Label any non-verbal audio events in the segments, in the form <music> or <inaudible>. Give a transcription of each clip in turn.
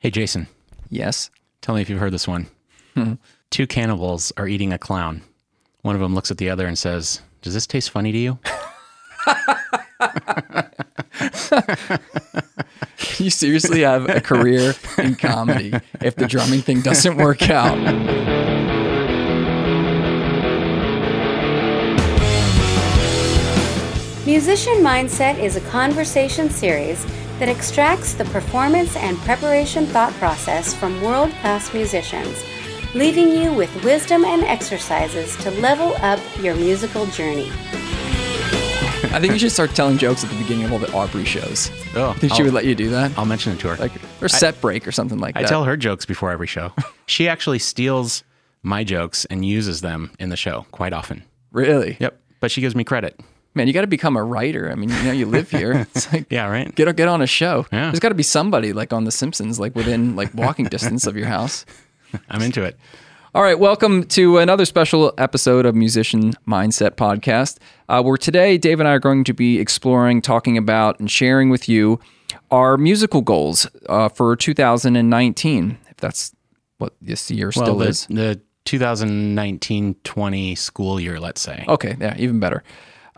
Hey, Jason, Yes. tell me if you've heard this one. Hmm. Two cannibals are eating a clown. One of them looks at the other and says, Does this taste funny to you? <laughs> You seriously have a career in comedy if the drumming thing doesn't work out. Musician Mindset is a conversation series that extracts the performance and preparation thought process from world class musicians, leaving you with wisdom and exercises to level up your musical journey. I think you should start telling jokes at the beginning of all the Aubrey shows. Oh, I Think she I'll- would let you do that? I'll mention it to her. Like, or set break or something like I that. I tell her jokes before every show. <laughs> she actually steals my jokes and uses them in the show quite often. Really? Yep. But she gives me credit. Man, you got to become a writer. I mean, you know, you live here. <laughs> It's like, Yeah, right? get get on a show. Yeah. There's got to be somebody like on The Simpsons, like within like walking <laughs> distance of your house. <laughs> I'm into it. All right, welcome to another special episode of Musician Mindset Podcast. Uh, where today, Dave and I are going to be exploring, talking about, and sharing with you our musical goals uh, for 2019. If that's what this year Well, still the, is. the 2019-20 school year, let's say. Okay, yeah, even better.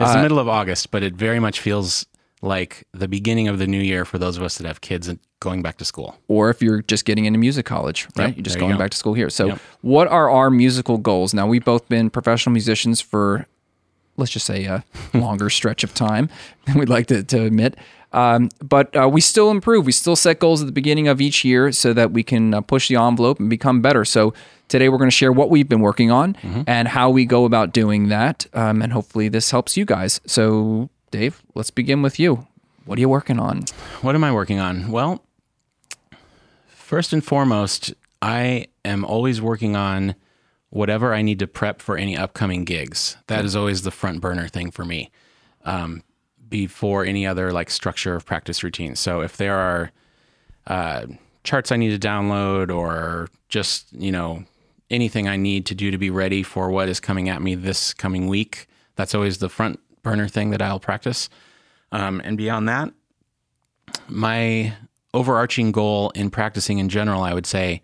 It's the middle of August, but it very much feels like the beginning of the new year for those of us that have kids and going back to school. or if you're just getting into music college, right? Yep, you're just you going go. back to school here. So, Yep. what are our musical goals? Now, we've both been professional musicians for, let's just say, a <laughs> longer stretch of time than we'd like to, to admit. Um, but uh, we still improve. We still set goals at the beginning of each year so that we can uh, push the envelope and become better. So, today we're going to share what we've been working on Mm-hmm. and how we go about doing that. Um, and hopefully, this helps you guys. So, Dave, let's begin with you. What are you working on? What am I working on? Well, first and foremost, I am always working on whatever I need to prep for any upcoming gigs. That is always the front burner thing for me. Um, before any other like structure of practice routine. So if there are uh, charts I need to download or just, you know, anything I need to do to be ready for what is coming at me this coming week, that's always the front burner thing that I'll practice. Um, and beyond that, my overarching goal in practicing in general, I would say,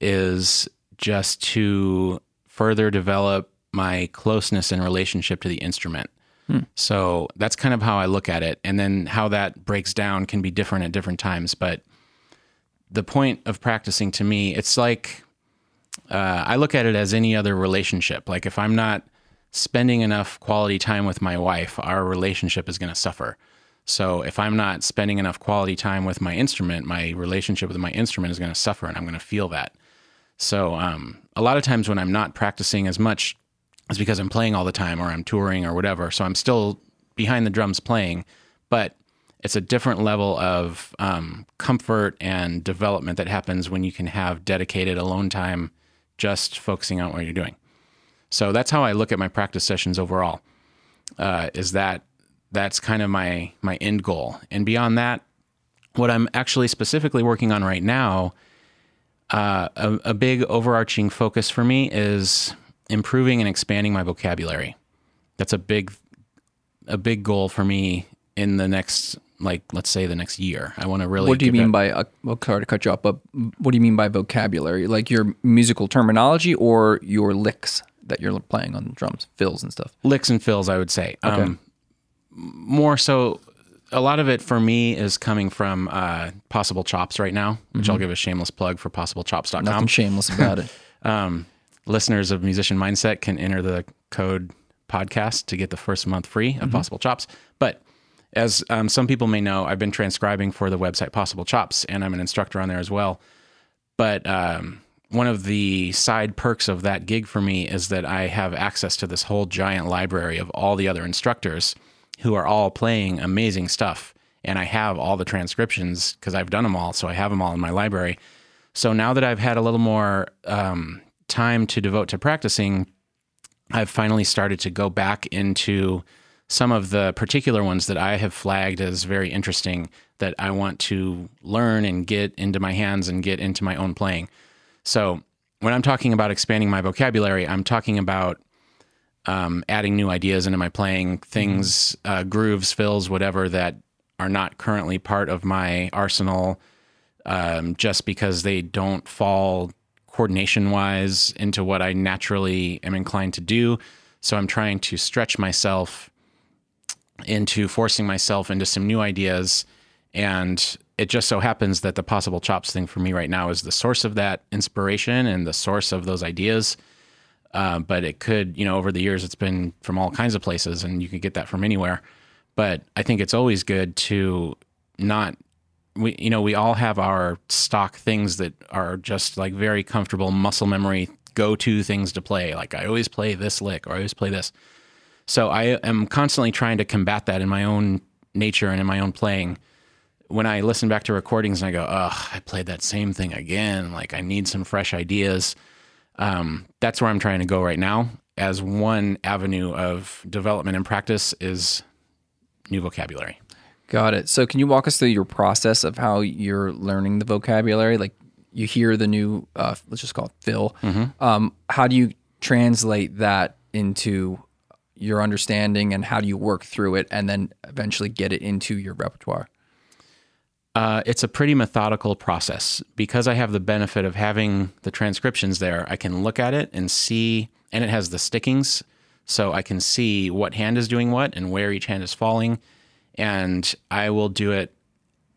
is just to further develop my closeness and relationship to the instrument. So that's kind of how I look at it. And then how that breaks down can be different at different times. But the point of practicing to me, it's like uh, I look at it as any other relationship. Like if I'm not spending enough quality time with my wife, our relationship is going to suffer. So if I'm not spending enough quality time with my instrument, my relationship with my instrument is going to suffer, and I'm going to feel that. So um, a lot of times when I'm not practicing as much, it's because I'm playing all the time or I'm touring or whatever. So I'm still behind the drums playing, but it's a different level of um, comfort and development that happens when you can have dedicated alone time just focusing on what you're doing. So that's how I look at my practice sessions overall. Uh, is that that's kind of my my end goal, and beyond that, what I'm actually specifically working on right now, uh, a, a big overarching focus for me is improving and expanding my vocabulary. That's a big a big goal for me in the next like let's say the next year. I want to really What do you mean that- by, uh, well, sorry to cut you off, but what do you mean by vocabulary? Like your musical terminology or your licks that you're playing on drums, fills and stuff? licks and fills, I would say. Um, more so, a lot of it for me is coming from uh, Possible Chops right now, which I'll give a shameless plug for PossibleChops.com. Nothing shameless about it. <laughs> um, listeners of Musician Mindset can enter the code podcast to get the first month free of Possible Chops. But as um, some people may know, I've been transcribing for the website Possible Chops, and I'm an instructor on there as well. But um, one of the side perks of that gig for me is that I have access to this whole giant library of all the other instructors who are all playing amazing stuff. And I have all the transcriptions because I've done them all. So I have them all in my library. So now that I've had a little more um, time to devote to practicing, I've finally started to go back into some of the particular ones that I have flagged as very interesting that I want to learn and get into my hands and get into my own playing. So when I'm talking about expanding my vocabulary, I'm talking about um, adding new ideas into my playing, things, uh, grooves, fills, whatever that are not currently part of my arsenal um, just because they don't fall coordination wise into what I naturally am inclined to do. So I'm trying to stretch myself into forcing myself into some new ideas. And it just so happens that the possible chops thing for me right now is the source of that inspiration and the source of those ideas. Uh, but it could, you know, over the years, it's been from all kinds of places and you can get that from anywhere. But I think it's always good to not, we, you know, we all have our stock things that are just like very comfortable muscle memory go to things to play. Like I always play this lick or I always play this. So I am constantly trying to combat that in my own nature and in my own playing. When I listen back to recordings and I go, oh, I played that same thing again. Like I need some fresh ideas. Um, that's where I'm trying to go right now. As one avenue of development and practice is new vocabulary. Got it. So, can you walk us through your process of how you're learning the vocabulary? Like, you hear the new, uh, let's just call it fill. Um, how do you translate that into your understanding, and how do you work through it, and then eventually get it into your repertoire? Uh, it's a pretty methodical process because I have the benefit of having the transcriptions there. I can look at it and see, and it has the stickings, so I can see what hand is doing what and where each hand is falling. And I will do it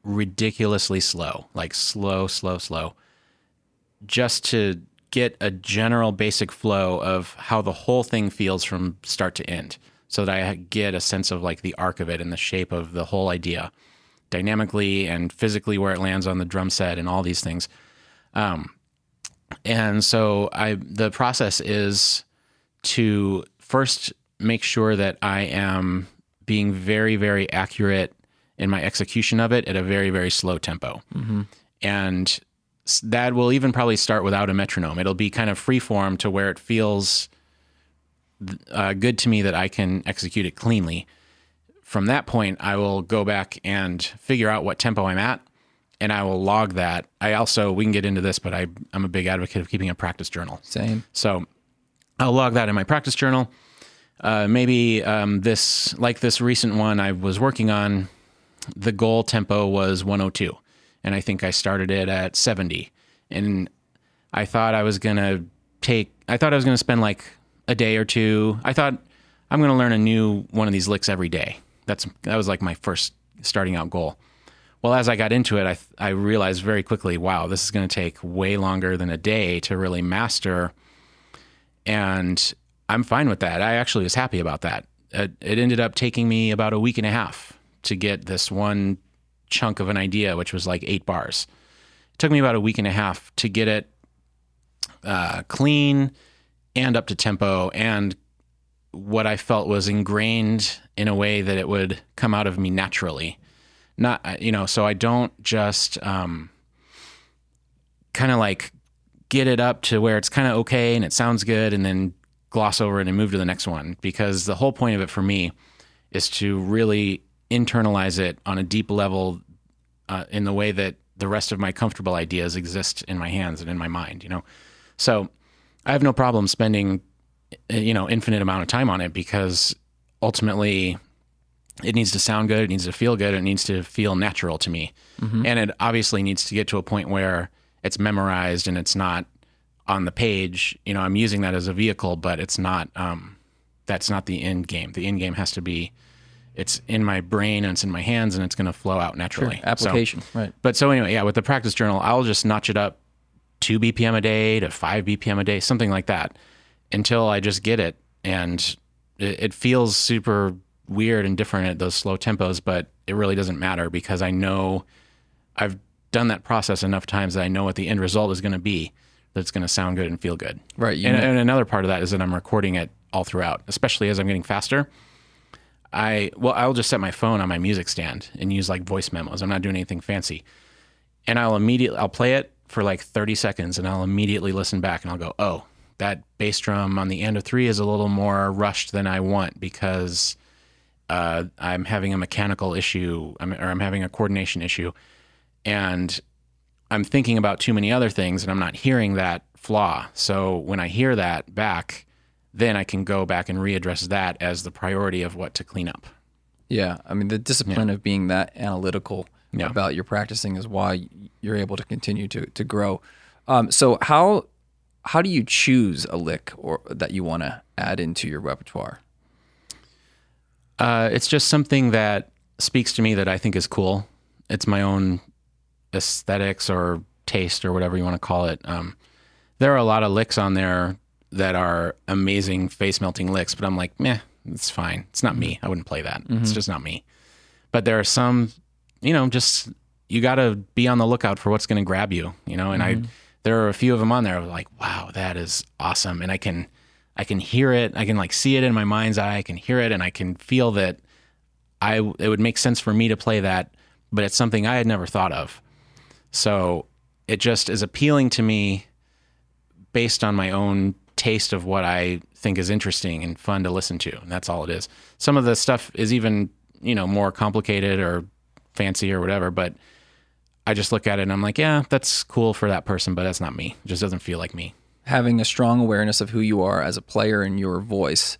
ridiculously slow, like slow, slow, slow, just to get a general basic flow of how the whole thing feels from start to end so that I get a sense of like the arc of it and the shape of the whole idea dynamically and physically where it lands on the drum set and all these things. Um, and so I the process is to first make sure that I am being very very accurate in my execution of it at a very very slow tempo. And s- that will even probably start without a metronome. It'll be kind of free form to where it feels uh, good to me that I can execute it cleanly from that point, I will go back and figure out what tempo I'm at, and I will log that. I also we can get into this, but I I'm a big advocate of keeping a practice journal. Same. So I'll log that in my practice journal. Uh, maybe um, this like this recent one I was working on, the goal tempo was 102, and I think I started it at 70, and I thought I was gonna take. I thought I was gonna spend like a day or two. I thought I'm gonna learn a new one of these licks every day. That's that was like my first starting out goal. Well, as I got into it, I I realized very quickly, wow, this is going to take way longer than a day to really master. And I'm fine with that. I actually was happy about that. It, it ended up taking me about a week and a half to get this one chunk of an idea, which was like eight bars. It took me about a week and a half to get it uh, clean and up to tempo and what I felt was ingrained in a way that it would come out of me naturally. Not, you know, so I don't just um, kind of like get it up to where it's kind of okay and it sounds good and then gloss over it and move to the next one. Because the whole point of it for me is to really internalize it on a deep level uh, in the way that the rest of my comfortable ideas exist in my hands and in my mind, you know? So I have no problem spending you know infinite amount of time on it because ultimately it needs to sound good it needs to feel good it needs to feel natural to me. And it obviously needs to get to a point where it's memorized and it's not on the page. You know i'm using that as a vehicle but it's not um, that's not the end game. The end game has to be it's in my brain and it's in my hands and it's going to flow out naturally So- Application. right. but so anyway, yeah, with the practice journal, I'll just notch it up two BPM a day to five BPM a day, something like that, until I just get it. And it, it feels super weird and different at those slow tempos, but it really doesn't matter because I know I've done that process enough times that I know what the end result is going to be. That it's going to sound good and feel good. Right, And, and another part of that is that I'm recording it all throughout, especially as I'm getting faster. I well, I'll just set my phone on my music stand and use like voice memos. I'm not doing anything fancy. And I'll immediately I'll play it for like 30 seconds and I'll immediately listen back and I'll go, "Oh, that bass drum on the end of 3 is a little more rushed than I want because uh, I'm having a mechanical issue or I'm having a coordination issue." And I'm thinking about too many other things and I'm not hearing that flaw. So when I hear that back, then I can go back and readdress that as the priority of what to clean up. Yeah, I mean the discipline of being that analytical Yeah. about your practicing is why you're able to continue to to grow. Um, so how how do you choose a lick or that you want to add into your repertoire? Uh, it's just something that speaks to me that I think is cool. It's my own aesthetics or taste or whatever you want to call it. Um, there are a lot of licks on there that are amazing face melting licks, but I'm like, meh, it's fine. It's not me. I wouldn't play that. It's mm-hmm. just not me. But there are some, you know, just you got to be on the lookout for what's going to grab you, you know. And I, mm-hmm. there are a few of them on there. I was like, wow, that is awesome, and I can, I can hear it. I can like see it in my mind's eye. I can hear it, and I can feel that I it would make sense for me to play that, but it's something I had never thought of. So it just is appealing to me based on my own taste of what I think is interesting and fun to listen to. And that's all it is. Some of the stuff is even, you know, more complicated or fancy or whatever, but I just look at it and I'm like, yeah, that's cool for that person, but that's not me. It just doesn't feel like me. Having a strong awareness of who you are as a player and your voice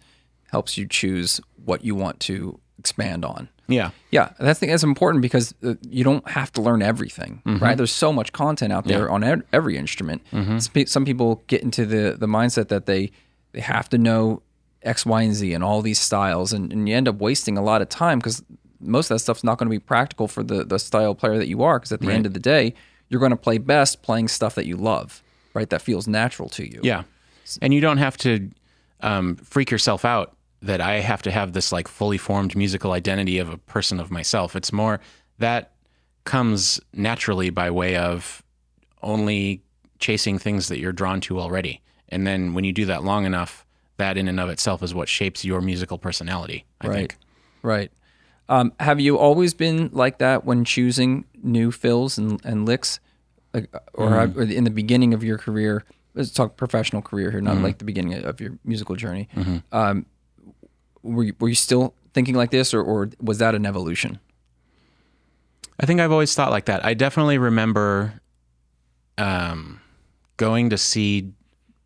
helps you choose what you want to expand on. Yeah. Yeah, think that's important because uh, you don't have to learn everything, right? There's so much content out there on every instrument. Spe- Some people get into the the mindset that they they have to know X, Y, and Z and all these styles, and, and you end up wasting a lot of time because most of that stuff's not going to be practical for the the style player that you are. Because at the end of the day, you're going to play best playing stuff that you love, right? That feels natural to you. Yeah. And you don't have to um, freak yourself out that I have to have this like fully formed musical identity of a person of myself. It's more that comes naturally by way of only chasing things that you're drawn to already. And then when you do that long enough, that in and of itself is what shapes your musical personality, I Right. think. Right. Um, have you always been like that when choosing new fills and, and licks, like, or, have- or in the beginning of your career? Let's talk professional career here, not like the beginning of your musical journey. Um, were you, were you still thinking like this, or, or was that an evolution? I think I've always thought like that. I definitely remember um, going to see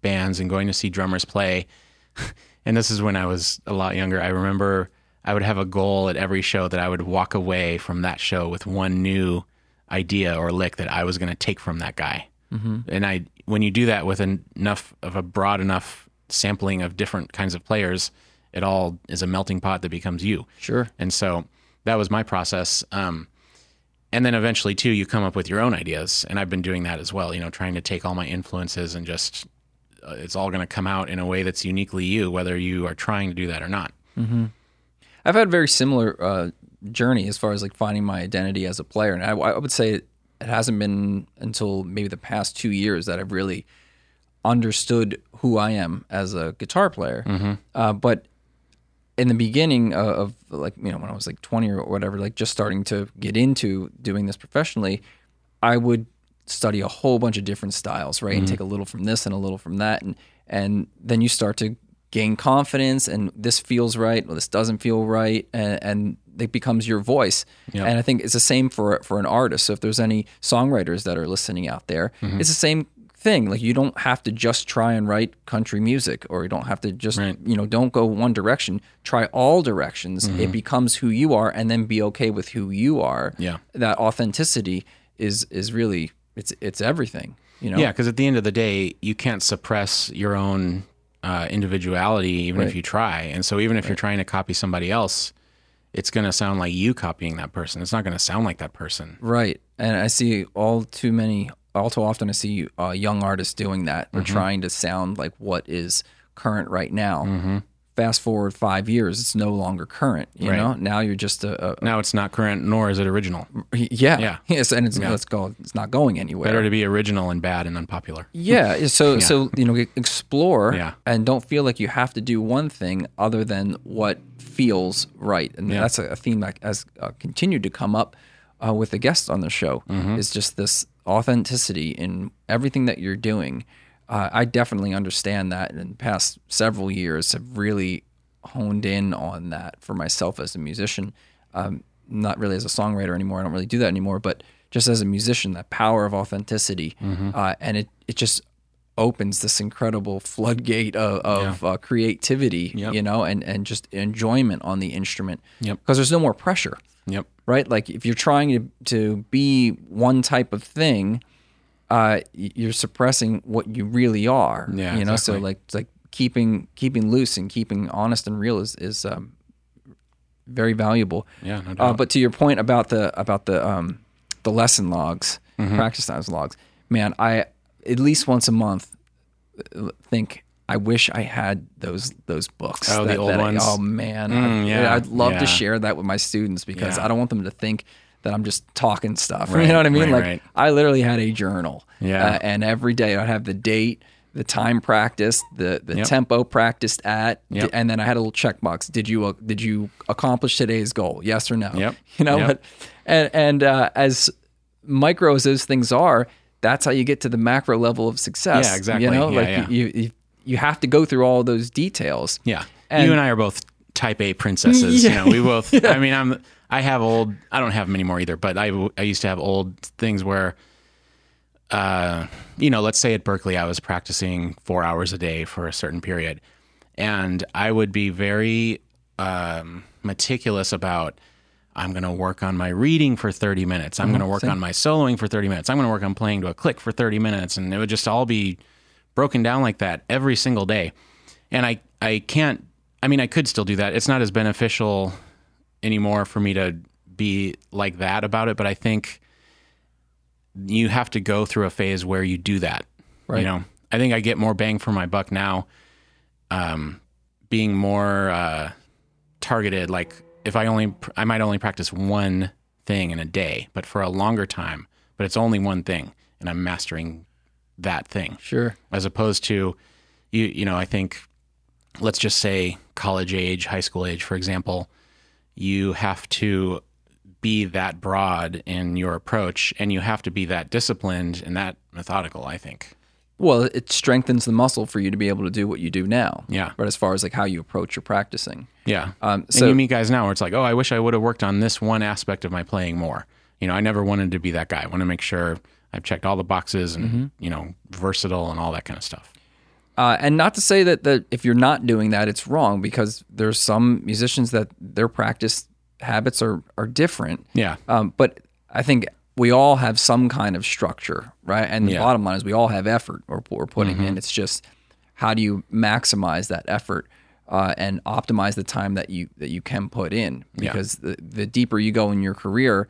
bands and going to see drummers play. <laughs> and this is when I was a lot younger. I remember I would have a goal at every show that I would walk away from that show with one new idea or lick that I was going to take from that guy. Mm-hmm. And I, when you do that with en- enough of a broad enough sampling of different kinds of players, it all is a melting pot that becomes you. Sure. And so that was my process. Um, and then eventually, too, you come up with your own ideas. And I've been doing that as well, you know, trying to take all my influences and just, uh, it's all going to come out in a way that's uniquely you, whether you are trying to do that or not. I've had a very similar uh, journey as far as like finding my identity as a player, and I, I would say it, hasn't been until maybe the past two years that I've really understood who I am as a guitar player. Uh, but in the beginning of, of like you know when I was like 20 or whatever, like just starting to get into doing this professionally, I would study a whole bunch of different styles, right? And mm-hmm. take a little from this and a little from that, and and then you start to gain confidence, and this feels right, or this doesn't feel right, and, and it becomes your voice. And I think it's the same for for an artist. So if there's any songwriters that are listening out there, mm-hmm. it's the same thing. Like you don't have to just try and write country music, or you don't have to just Right. you know don't go one direction. Try all directions. It becomes who you are, and then be okay with who you are. Yeah. that authenticity is is really it's it's everything. You know. Yeah, because at the end of the day, you can't suppress your own uh, individuality, even Right. if you try. And so, even if you're trying to copy somebody else, it's going to sound like you copying that person. It's not going to sound like that person. Right. And I see all too many, all too often, I see uh, young artists doing that. They're trying to sound like what is current right now. Fast forward five years, it's no longer current. You Right. know, now you're just a, a Now it's not current, nor is it original. yeah, Yeah. <laughs> yes, and it's let's go, it's not going anywhere. Better to be original and bad and unpopular. Yeah. So <laughs> so you know, explore Yeah. and don't feel like you have to do one thing other than what feels right. And Yeah. that's a, a theme that has uh, continued to come up uh, with the guests on the show. Mm-hmm. Is just this authenticity in everything that you're doing. Uh, I definitely understand that. And in the past several years, have really honed in on that for myself as a musician. Um, not really as a songwriter anymore. I don't really do that anymore, but just as a musician, that power of authenticity, Mm-hmm. uh, and it it just opens this incredible floodgate of, of uh, creativity, Yep. you know, and, and just enjoyment on the instrument. Yep. Because there's no more pressure, Yep. right? Like if you're trying to, to be one type of thing, uh, you're suppressing what you really are. Yeah, You know, so like, it's like keeping, keeping loose and keeping honest and real is, is, um, very valuable. Yeah, no Uh, but to your point about the about the um, the lesson logs, Mm-hmm. practice times logs, man, I at least once a month uh, think I wish I had those those books. Oh, the old I- ones? oh man, Mm, I, yeah, I'd love yeah. to share that with my students because Yeah. I don't want them to think that I'm just talking stuff. <laughs> Right, you know what I mean? right, like right. I literally had a journal. Yeah. uh, and every day I'd have the date. The time practiced, the the Yep. tempo practiced at, Yep. and then I had a little checkbox. Did you uh, did you accomplish today's goal? Yes or no? Yep. <laughs> You know, Yep. but and and uh, as micro as those things are, that's how you get to the macro level of success. Yeah, exactly. You know, Yeah, like yeah. You, you you have to go through all those details. Yeah. And- you and I are both type A princesses. <laughs> Yeah. You know, we both, <laughs> I mean, I'm, I have old, I don't have them anymore either, but I, I used to have old things where, uh, you know, let's say at Berklee, I was practicing four hours a day for a certain period. And I would be very um, meticulous about, I'm going to work on my reading for 30 minutes. I'm going to work on my soloing for 30 minutes. I'm going to work on playing to a click for 30 minutes. And it would just all be broken down like that every single day. And I, I can't, I mean, I could still do that. It's not as beneficial anymore for me to be like that about it, but I think you have to go through a phase where you do that. Right. You know, I think I get more bang for my buck now, um, being more uh, targeted. Like if I only, I might only practice one thing in a day, but for a longer time. But it's only one thing, and I'm mastering that thing Sure. as opposed to you you know i think let's just say college age high school age for example you have to be that broad in your approach and you have to be that disciplined and that methodical i think Well, it strengthens the muscle for you to be able to do what you do now. Yeah. But as far as like how you approach your practicing. yeah Um, and so you meet guys now where it's like oh i wish i would have worked on this one aspect of my playing more you know i never wanted to be that guy i want to make sure i've checked all the boxes and Mm-hmm. you know versatile and all that kind of stuff Uh, and not to say that, that if you're not doing that, it's wrong because there's some musicians that their practice habits are, are different. yeah Um, but I think we all have some kind of structure, right? And the Yeah. Mm-hmm. bottom line is we all have effort or we're putting in. It's just how do you maximize that effort uh, and optimize the time that you that you can put in? Yeah. Because the, the deeper you go in your career,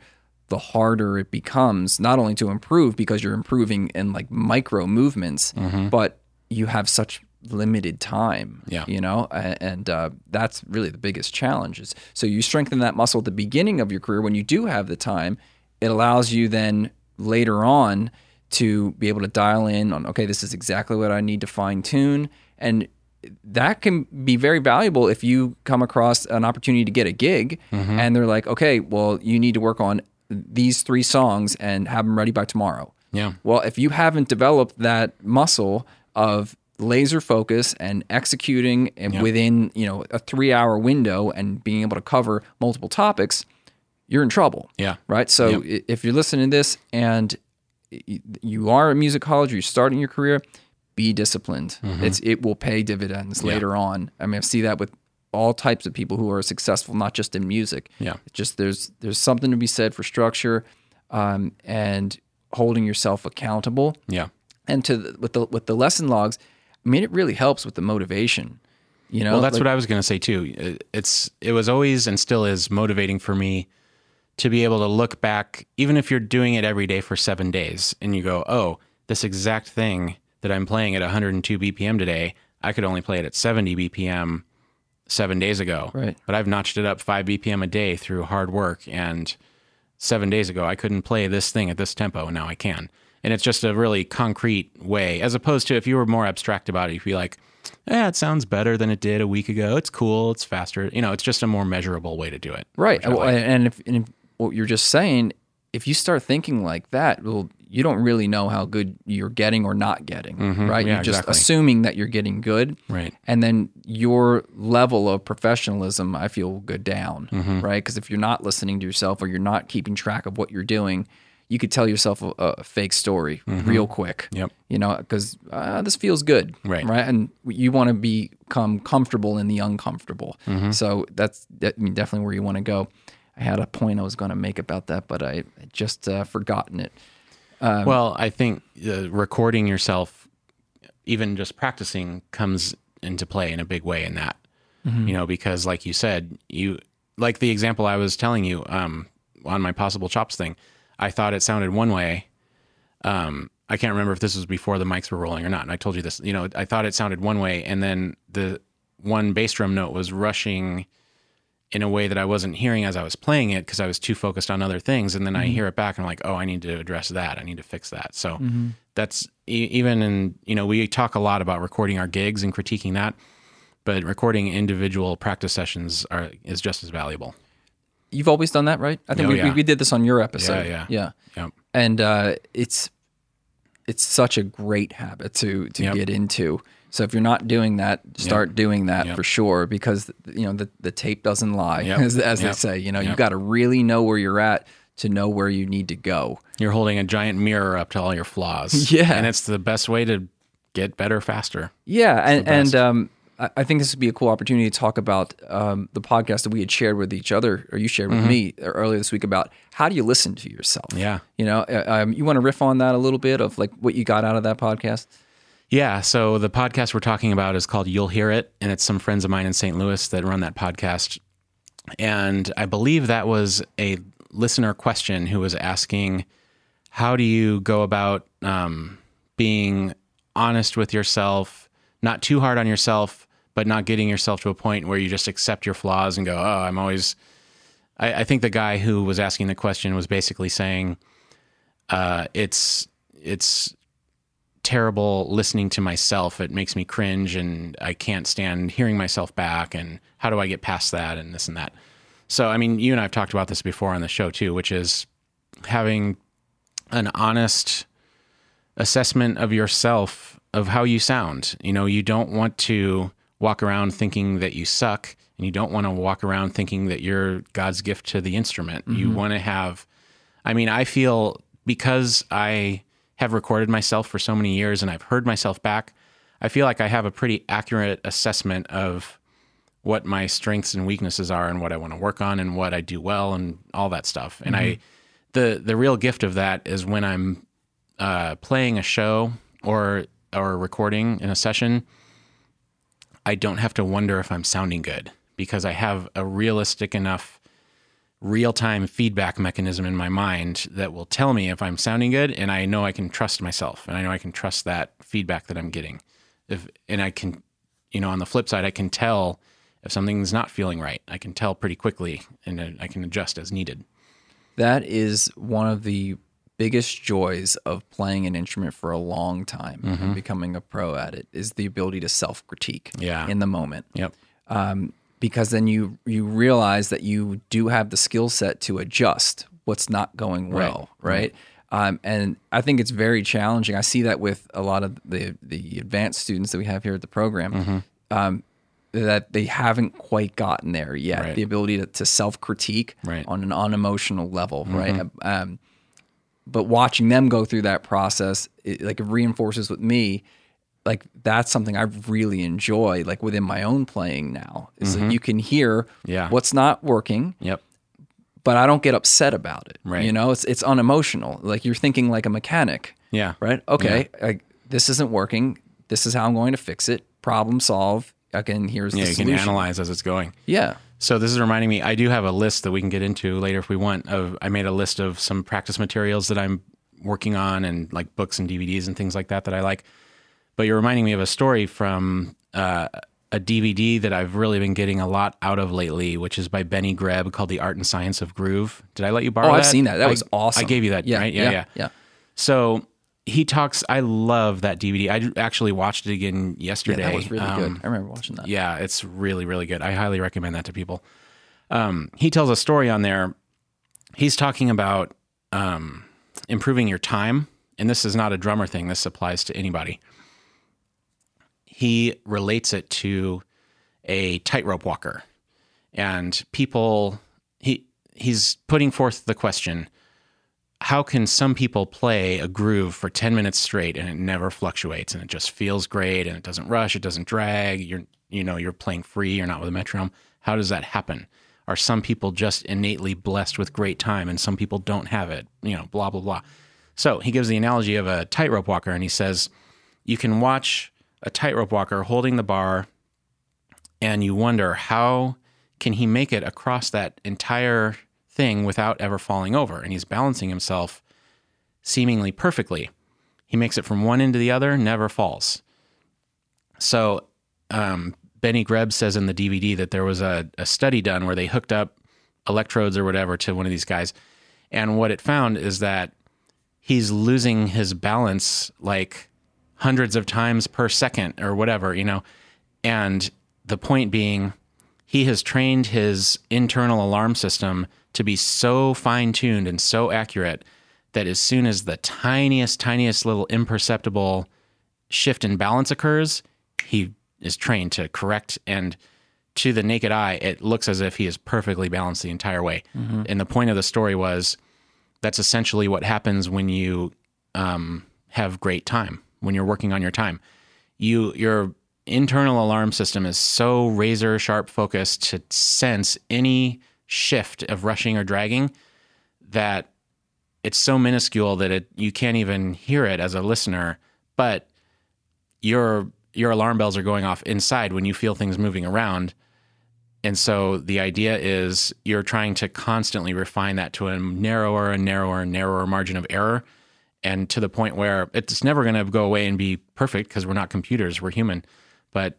the harder it becomes not only to improve because you're improving in like micro movements, but you have such limited time Yeah. you know? And uh, that's really the biggest challenge is so you strengthen that muscle at the beginning of your career. When you do have the time it allows you then later on to be able to dial in on okay this is exactly what i need to fine tune and that can be very valuable if you come across an opportunity to get a gig and they're like okay well you need to work on these three songs and have them ready by tomorrow yeah well, if you haven't developed that muscle of laser focus and executing and within, you know, a 3-hour window and being able to cover multiple topics, you're in trouble. Yeah. Right? So i if you're listening to this and you are a music college, or you're starting your career, be disciplined. Mm-hmm. It's it will pay dividends later on. I mean, I see that with all types of people who are successful, not just in music. Yeah. Just there's there's something to be said for structure, um, and holding yourself accountable. yeah And to the, with the with the lesson logs, I mean, it really helps with the motivation. You know, Well, that's Like- what I was going to say too. It's it was always and still is motivating for me to be able to look back, even if you're doing it every day for seven days, and you go, "Oh, this exact thing that I'm playing at 102 BPM today, I could only play it at 70 BPM seven days ago. Right. But I've notched it up five BPM a day through hard work, and seven days ago I couldn't play this thing at this tempo, and now I can." And it's just a really concrete way, as opposed to if you were more abstract about it, you'd be like, yeah, it sounds better than it did a week ago. It's cool. It's faster. You know, it's just a more measurable way to do it. Right. Well, like. And if, and if what you're just saying, if you start thinking like that, well, you don't really know how good you're getting or not getting, right? Mm-hmm. Yeah, you're just exactly. assuming that you're getting good. Right. And then your level of professionalism, I feel, will go down, Mm-hmm. right? Because if you're not listening to yourself or you're not keeping track of what you're doing, you could tell yourself a, a fake story real quick. Mm-hmm. Yep. You know, because uh, this feels good, Right. Right, and you want to become comfortable in the uncomfortable. Mm-hmm. So that's that, I mean, definitely where you want to go. I had a point I was going to make about that, but I just uh, forgotten it. Um, well, I think uh, recording yourself, even just practicing, comes into play in a big way in that. Mm-hmm. You know, because like you said, you like the example I was telling you um, on my possible chops thing. I thought it sounded one way. Um, I can't remember if this was before the mics were rolling or not. And I told you this. You know, I thought it sounded one way, and then the one bass drum note was rushing in a way that I wasn't hearing as I was playing it because I was too focused on other things. And then I hear it back and I'm like, oh, I need to address that. I need to fix that. So that's e- even in, you know, we talk a lot about recording our gigs and critiquing that, but recording individual practice sessions are is just as valuable. You've always done that, right? I think Oh, we, yeah. we, we did this on your episode. yeah. yeah. Yep. and uh, it's it's such a great habit to to Yep. get into. So if you're not doing that, start doing that Yep. for sure because you know the the tape doesn't lie, Yep. <laughs> as, as they say. You know, you Yep. got to really know where you're at to know where you need to go. You're holding a giant mirror up to all your flaws. <laughs> Yeah. And it's the best way to get better faster. Yeah, and and um, I I think this would be a cool opportunity to talk about um, the podcast that we had shared with each other, or you shared with me earlier this week about how do you listen to yourself. Mm-hmm. Yeah. you know, uh, um, you want to riff on that a little bit of like what you got out of that podcast. Yeah. So the podcast we're talking about is called You'll Hear It. And it's some friends of mine in St. Louis that run that podcast. And I believe that was a listener question who was asking, how do you go about um, being honest with yourself, not too hard on yourself, but not getting yourself to a point where you just accept your flaws and go, oh, I'm always. I, I think the guy who was asking the question was basically saying, uh, it's it's terrible listening to myself. It makes me cringe and I can't stand hearing myself back. And how do I get past that and this and that? So, I mean, you and I have talked about this before on the show too, which is having an honest assessment of yourself of how you sound. You know, you don't want to walk around thinking that you suck and you don't want to walk around thinking that you're God's gift to the instrument. You mm-hmm. want to have I mean, I feel because I have recorded myself for so many years and I've heard myself back, I feel like I have a pretty accurate assessment of what my strengths and weaknesses are and what I want to work on and what I do well and all that stuff. And I the the real gift of that is when I'm uh, playing a show or or recording in a session, I don't have to wonder if I'm sounding good because I have a realistic enough real time feedback mechanism in my mind that will tell me if I'm sounding good and I know I can trust myself and I know I can trust that feedback that I'm getting. If and I can you know on the flip side I can tell if something's not feeling right. I can tell pretty quickly and I can adjust as needed. That is one of the biggest joys of playing an instrument for a long time and becoming a pro at it is the ability to self critique Yeah. in the moment. Yep. Um, because then you you realize that you do have the skill set to adjust what's not going well, right? Um, and I think it's very challenging. I see that with a lot of the the advanced students that we have here at the program. Mm-hmm. Um, that they haven't quite gotten there yet. Right. The ability to, to self critique Right. Mm-hmm. on an unemotional level, right? Um, but watching them go through that process, it, like it reinforces with me, like that's something I really enjoy, like within my own playing now. Is that you can hear Mm-hmm. Yeah. what's not working, Yep. but I don't get upset about it. Right. You know, it's it's unemotional. Like you're thinking like a mechanic, Yeah. right? Okay, I, this isn't working. This is how I'm going to fix it. Problem solve. Again, here's Yeah, you can analyze as it's going. Yeah. So this is reminding me. I do have a list that we can get into later if we want. Of I made a list of some practice materials that I'm working on and like books and DVDs and things like that that I like. But you're reminding me of a story from uh, a DVD that I've really been getting a lot out of lately, which is by Benny Greb called "The Art and Science of Groove." Did I let you borrow Oh, that? I've seen that. That I- was awesome. I gave you that, Yeah, right? Yeah, yeah. yeah. So he talks. I love that DVD. I actually watched it again yesterday. That was really Um, good. I remember watching that. yeah, it's really, really good. I highly recommend that to people. Um, he tells a story on there. He's talking about um, improving your time. And this is not a drummer thing, this applies to anybody. He relates it to a tightrope walker. And people, he he's putting forth the question how can some people play a groove for 10 minutes straight and it never fluctuates and it just feels great and it doesn't rush, it doesn't drag, you're you know, you're playing free, you're not with a metronome. How does that happen? Are some people just innately blessed with great time and some people don't have it? You know, blah blah blah. So, he gives the analogy of a tightrope walker and he says you can watch a tightrope walker holding the bar and you wonder how can he make it across that entire thing without ever falling over? And he's balancing himself seemingly perfectly. He makes it from one end to the other never falls. So um, benny greb says in the dvd that there was a, a study done where they hooked up electrodes or whatever to one of these guys. And what it found is that he's losing his balance like hundreds of times per second or whatever, you know. And the point being, he has trained his internal alarm system to be so fine tuned and so accurate that as soon as the tiniest, tiniest little imperceptible shift in balance occurs, he is trained to correct and to the naked eye, it looks as if he is perfectly balanced the entire way. And the point of the story was that's essentially what happens when you um, have great time when you're working on your time. You your internal alarm system is so razor sharp focused to sense any shift of rushing or dragging that it's so minuscule that it you can't even hear it as a listener but your your alarm bells are going off inside when you feel things moving around. And so the idea is you're trying to constantly refine that to a narrower and narrower and narrower margin of error and to the point where it's never going to go away and be perfect because we're not computers, we're human. But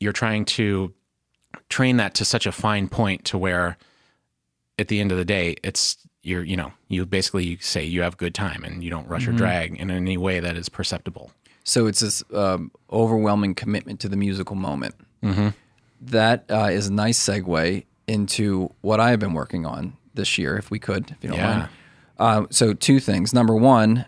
you're trying to train that to such a fine point to where at the end of the day, it's you're, you know, you basically say you have good time and you don't rush or drag in any way that is perceptible. So it's this um, overwhelming commitment to the musical moment. That uh, is a nice segue into what I have been working on this year, if we could, if you don't Yeah. mind. Um, so two things. Number one,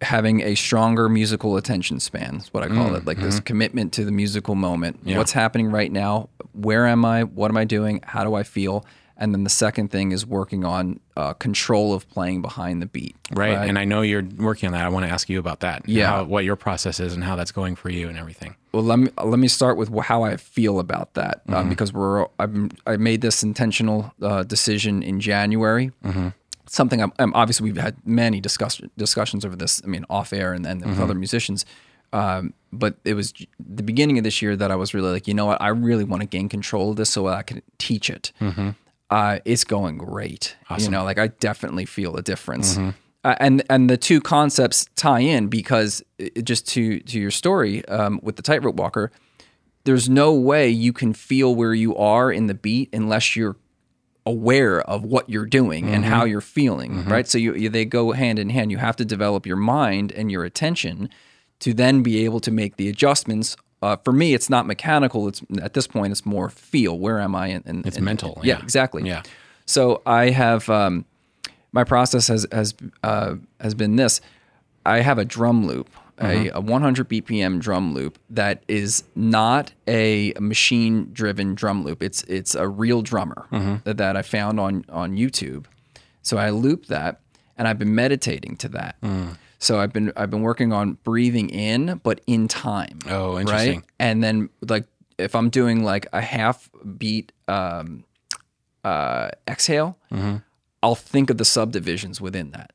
having a stronger musical attention span is what I call it. Like this commitment to the musical moment. Yeah. What's happening right now? Where am I? What am I doing? How do I feel? And then the second thing is working on uh, control of playing behind the beat. Right. And I know you're working on that. I want to ask you about that. Yeah. How, what your process is and how that's going for you and everything. Well, let me let me start with how I feel about that Mm-hmm. um, because we're I've, I made this intentional uh, decision in January. Mm-hmm. Something I'm, I'm obviously we've had many discuss, discussions over this. I mean, off air and then with Mm-hmm. other musicians. Um, but it was the beginning of this year that I was really like, you know what, I really want to gain control of this so I can teach it. Uh, it's going great. You know, like I definitely feel a difference. Uh, and and the two concepts tie in because it, just to to your story um, with the tightrope walker, there's no way you can feel where you are in the beat unless you're aware of what you're doing and how you're feeling, right? So you, you they go hand in hand. You have to develop your mind and your attention to then be able to make the adjustments. Uh, for me, it's not mechanical. It's at this point, it's more feel. Where am I? And It's mental, yeah. exactly. Yeah. So I have um, my process has has uh, has been this. I have a drum loop, a, a 100 BPM drum loop that is not a machine driven drum loop. It's it's a real drummer that, that I found on on YouTube. So I loop that, and I've been meditating to that. So I've been I've been working on breathing in, but in time. Oh, interesting. Right, and then like if I'm doing like a half beat um, uh, exhale, Mm-hmm. I'll think of the subdivisions within that.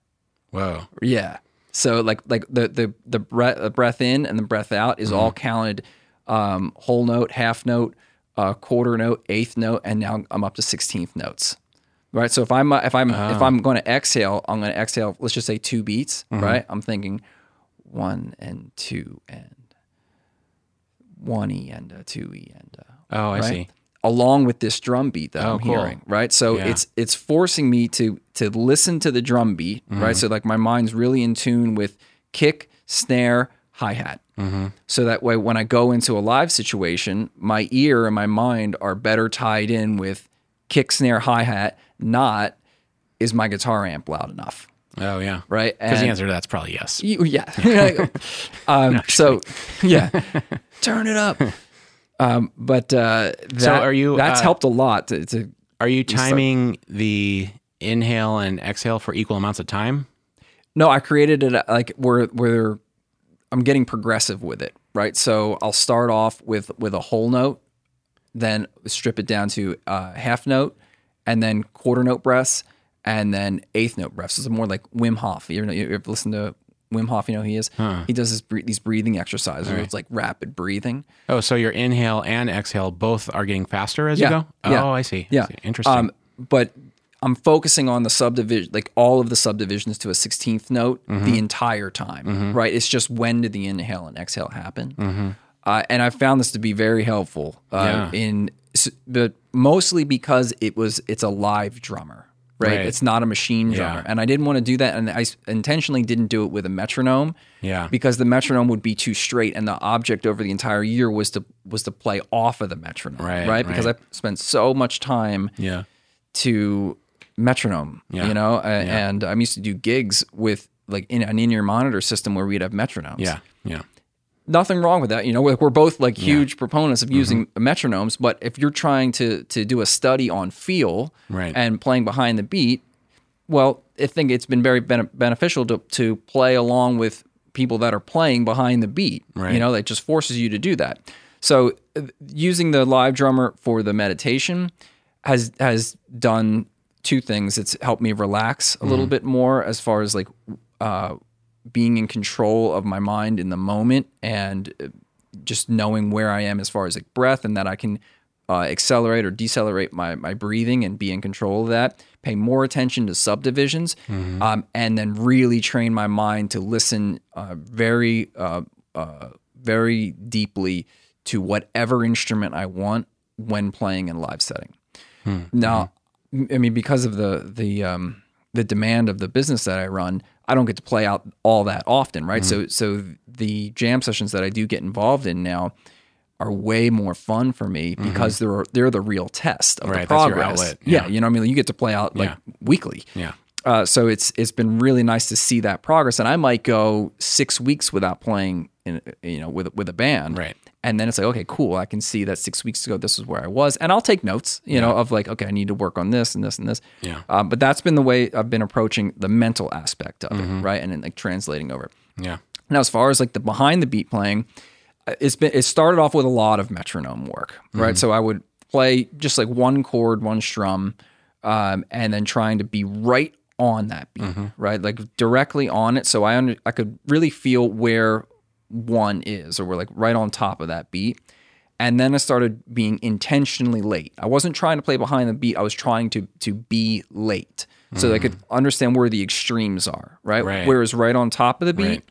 Wow. Yeah. So like like the the the breath, the breath in and the breath out is all counted um, whole note, half note, uh, quarter note, eighth note, and now I'm up to sixteenth notes. Right. So if I'm uh, if I'm if I'm going to exhale, I'm going to exhale. Let's just say two beats. Right. I'm thinking one and two and one e and a two e and a Oh, I right? see. Along with this drum beat that Oh, I'm cool. hearing, right? So Yeah. it's it's forcing me to to listen to the drum beat, Mm-hmm. right? So like my mind's really in tune with kick, snare, hi hat. Mm-hmm. So that way, when I go into a live situation, my ear and my mind are better tied in with kick, snare, hi hat. Not is my guitar amp loud enough, Oh, yeah. right? Because the answer to that's probably yes. you- yeah. <laughs> um, <laughs> so yeah, <laughs> turn it up. Um, but uh, that, are you, That's uh, helped a lot to, to Are you timing the inhale and exhale for equal amounts of time? No, I created it uh, like where where I'm getting progressive with it, right? So I'll start off with with a whole note, then strip it down to uh, half note, and then quarter note breaths, and then eighth note breaths. So It's more like Wim Hof. You know, you ever listen to Wim Hof? You know he is. He does this, these breathing exercises. Where it's like rapid breathing. Oh, so your inhale and exhale both are getting faster as Yeah, you go? yeah, Oh, I see. I Yeah, see. Interesting. Um, but I'm focusing on the subdivision, like all of the subdivisions to a 16th note Mm-hmm. the entire time, right? It's just when did the inhale and exhale happen? Mm-hmm. Uh, and I found this to be very helpful uh, Yeah. in, but mostly because it was it's a live drummer, right? Right. It's not a machine drummer, Yeah. and I didn't want to do that, and I intentionally didn't do it with a metronome, Yeah. because the metronome would be too straight, and the object over the entire year was to was to play off of the metronome, Right, right? Because. I spent so much time yeah. to metronome, Yeah. you know, A- and I'm used to do gigs with like in an in-ear monitor system where we'd have metronomes. Yeah. Yeah. Nothing wrong with that. You know, we're we're both like huge proponents of using Mm-hmm. metronomes, but if you're trying to to do a study on feel Right. and playing behind the beat, well, I think it's been very bene- beneficial to to play along with people that are playing behind the beat. Right. You know, that just forces you to do that. So uh, using the live drummer for the meditation has has done two things. It's helped me relax a Mm-hmm. little bit more as far as like uh, being in control of my mind in the moment and uh, just knowing where I am as far as like breath and that I can uh, accelerate or decelerate my, my breathing and be in control of that. Pay more attention to subdivisions um, and then really train my mind to listen uh, very, uh, uh, very deeply to whatever instrument I want when playing in live setting. Now, I mean, because of the the um, the demand of the business that I run, I don't get to play out all that often, right? So so the jam sessions that I do get involved in now are way more fun for me because they're they're the real test of Right, the progress. outlet, Yeah. yeah. you know, what I mean, you get to play out like Yeah. weekly. Yeah. Uh, so it's it's been really nice to see that progress, and I might go six weeks without playing, in, you know, with with a band, Right. And then it's like, okay, cool. I can see that six weeks ago, this is where I was, and I'll take notes, you know, of like, okay, I need to work on this and this and this. Yeah. Um, but that's been the way I've been approaching the mental aspect of Mm-hmm. it, right, and then like translating over. Yeah. Now, as far as like the behind the beat playing, uh, it's been it started off with a lot of metronome work, right? So I would play just like one chord, one strum, um, and then trying to be right on that beat, right, like directly on it. So I under, I could really feel where one is, or we're like right on top of that beat. And then I started being intentionally late. I wasn't trying to play behind the beat. I was trying to to be late, so that I could understand where the extremes are, right? Right. Where is right on top of the beat, Right.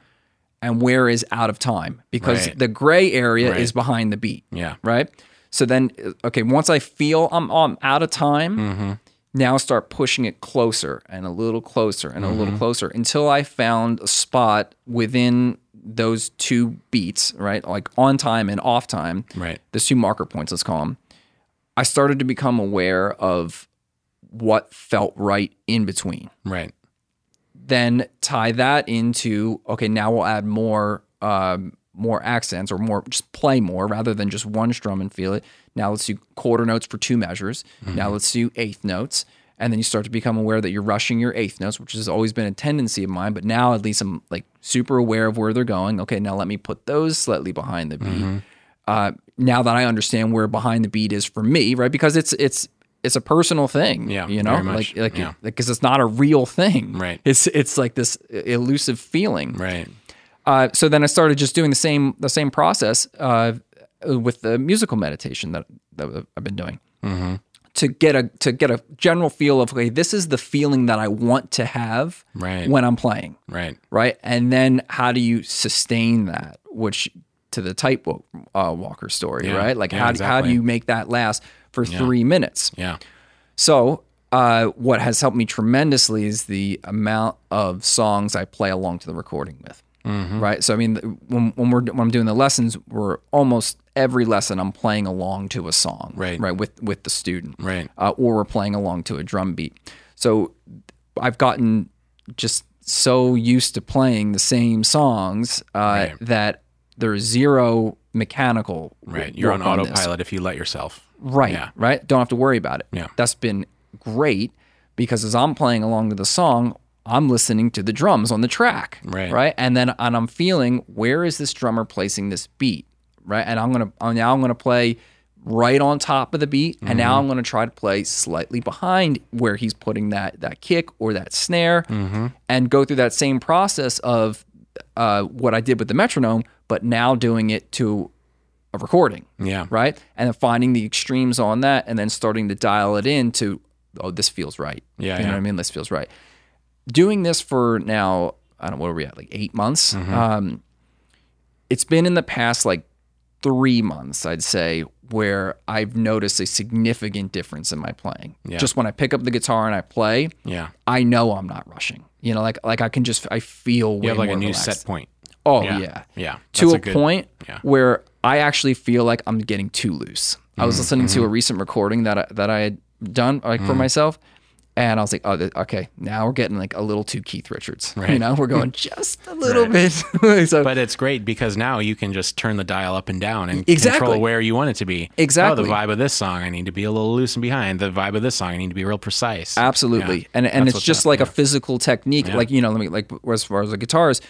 and where is out of time because Right. the gray area is behind the beat. Yeah. Right. So then, uh, okay, once I feel I'm, I'm out of time, Mm-hmm. now start pushing it closer and a little closer and a Mm-hmm. little closer until I found a spot within those two beats, right? Like on time and off time. Right. The two marker points, let's call them. I started to become aware of what felt right in between Right. then tie that into okay now we'll add more um, more accents or more just play more rather than just one strum and feel it now let's do quarter notes for two measures now let's do eighth notes and then you start to become aware that you're rushing your eighth notes which has always been a tendency of mine but now at least i'm like super aware of where they're going okay now let me put those slightly behind the beat uh, now that i understand where behind the beat is for me right because it's it's it's a personal thing Yeah, you know like like Yeah. because it's not a real thing Right. it's it's like this elusive feeling. Right. Uh, so then I started just doing the same the same process uh, with the musical meditation that that I've been doing Mm-hmm. To get a to get a general feel of okay, this is the feeling that I want to have Right. when I'm playing, Right. right? And then how do you sustain that? Which to the tightrope uh, walker story, Yeah. right? Like Yeah, how how do you make that last for three minutes? Yeah. So, uh, what has helped me tremendously is the amount of songs I play along to the recording with. Mm-hmm. Right. So, I mean, when, when we're when I'm doing the lessons, we're almost every lesson I'm playing along to a song. Right. Right. With with the student. Right. Uh, or we're playing along to a drum beat. So, I've gotten just so used to playing the same songs uh, Right. that there's zero mechanical. Right. You're on this. autopilot if you let yourself. Right. Yeah. Right. Don't have to worry about it. Yeah. That's been great because as I'm playing along to the song, I'm listening to the drums on the track, Right. Right, and then and I'm feeling where is this drummer placing this beat, right? And I'm gonna uh, now I'm gonna play right on top of the beat, and now I'm gonna try to play slightly behind where he's putting that that kick or that snare, and go through that same process of uh, what I did with the metronome, but now doing it to a recording Yeah. right? And then finding the extremes on that and then starting to dial it in to, oh, this feels right. Yeah, You know what I mean? This feels right. Doing this for now, I don't know, what are we at? Like eight months? Mm-hmm. Um, it's been in the past like three months, I'd say, where I've noticed a significant difference in my playing. Yeah. Just when I pick up the guitar and I play, Yeah. I know I'm not rushing. You know, like like I can just I feel way You have like a new relaxed. set point. Oh Yeah. yeah, Yeah. To a, a good- point yeah. where I actually feel like I'm getting too loose. I was listening Mm-hmm. to a recent recording that I, that I had done like for myself, and I was like, oh, th- okay, now we're getting like a little too Keith Richards. <laughs> Right. You know, we're going <laughs> just a little bit. <laughs> so But it's great because now you can just turn the dial up and down and Exactly. control where you want it to be. Exactly. Oh, the vibe of this song, I need to be a little loose and behind. The vibe of this song, I need to be real precise. Absolutely, Yeah. and and That's it's just up, like yeah. a physical technique. Like you know, let me like as far as the guitars.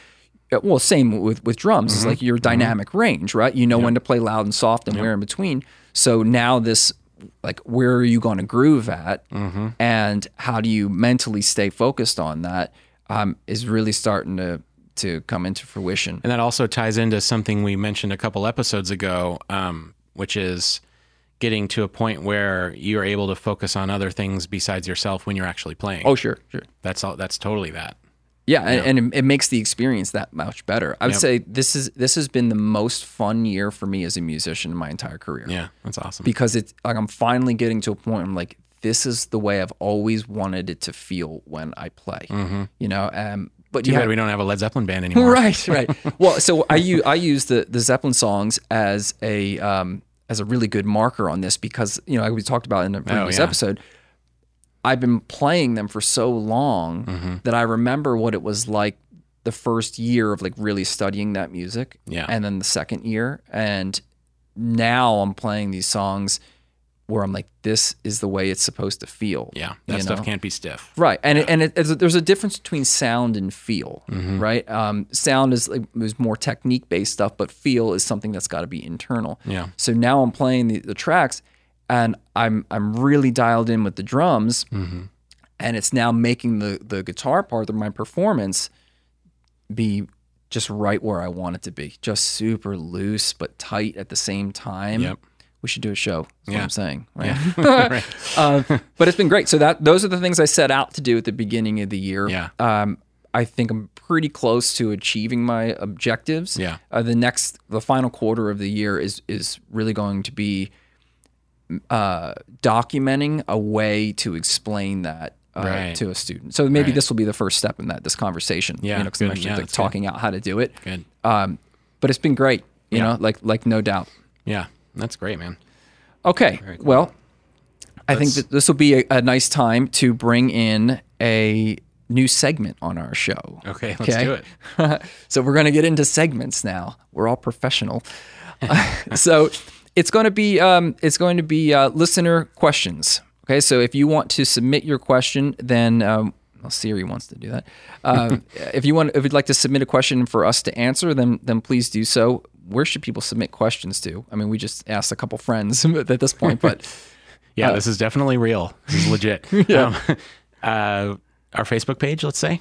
uh, Well, same with with drums. Mm-hmm. It's like your dynamic range, right? You know when to play loud and soft and where in between. So now this, like, where are you going to groove at, Mm-hmm. and how do you mentally stay focused on that? Um, is really starting to to come into fruition. And that also ties into something we mentioned a couple episodes ago, um, which is getting to a point where you're able to focus on other things besides yourself when you're actually playing. Oh, sure, sure. that's all. That's totally that. Yeah, and, and it, it makes the experience that much better. I would Yep. say this is this has been the most fun year for me as a musician in my entire career. Yeah, that's awesome. because it's like I'm finally getting to a point where I'm like, this is the way I've always wanted it to feel when I play. You know, um, but Too yeah, bad we don't have a Led Zeppelin band anymore. <laughs> right, right. <laughs> well, so I use I use the the Zeppelin songs as a um, as a really good marker on this because you know like we talked about in a previous yeah. episode. I've been playing them for so long Mm-hmm. that I remember what it was like the first year of like really studying that music. Yeah. And then the second year. And now I'm playing these songs where I'm like, this is the way it's supposed to feel. Yeah, that you stuff know? can't be stiff. Right, and it, and it, there's a difference between sound and feel, Mm-hmm. right? Um, sound is like is more technique based stuff, but feel is something that's got to be internal. Yeah. So now I'm playing the, the tracks, and I'm I'm really dialed in with the drums, Mm-hmm. and it's now making the the guitar part of my performance be just right where I want it to be, just super loose but tight at the same time. Yep. We should do a show. That's what Yeah. I'm saying. Right? <laughs> <laughs> right. uh, but it's been great. So that those are the things I set out to do at the beginning of the year. Yeah. Um, I think I'm pretty close to achieving my objectives. Yeah. Uh, the next, the final quarter of the year is is really going to be uh, documenting a way to explain that. Uh, Right. To a student, so maybe Right. this will be the first step in that this conversation. Yeah, you know, 'cause I'm actually Yeah, like that's good. talking out how to do it. Good. Um, but it's been great. You Yeah. know, like like no doubt. Yeah, that's great, man. Okay. Well, I think that this will be a, a nice time to bring in a new segment on our show. Okay, let's do it. <laughs> so we're going to get into segments now. We're all professional. <laughs> so it's going to be um, it's going to be uh, listener questions. Okay, so if you want to submit your question, then um, well, Siri wants to do that. Um, <laughs> if you want, if you'd like to submit a question for us to answer, then then please do so. Where should people submit questions to? I mean, we just asked a couple friends <laughs> at this point, but <laughs> Yeah, this is definitely real. This is legit. yeah. Um, uh, our Facebook page, let's say.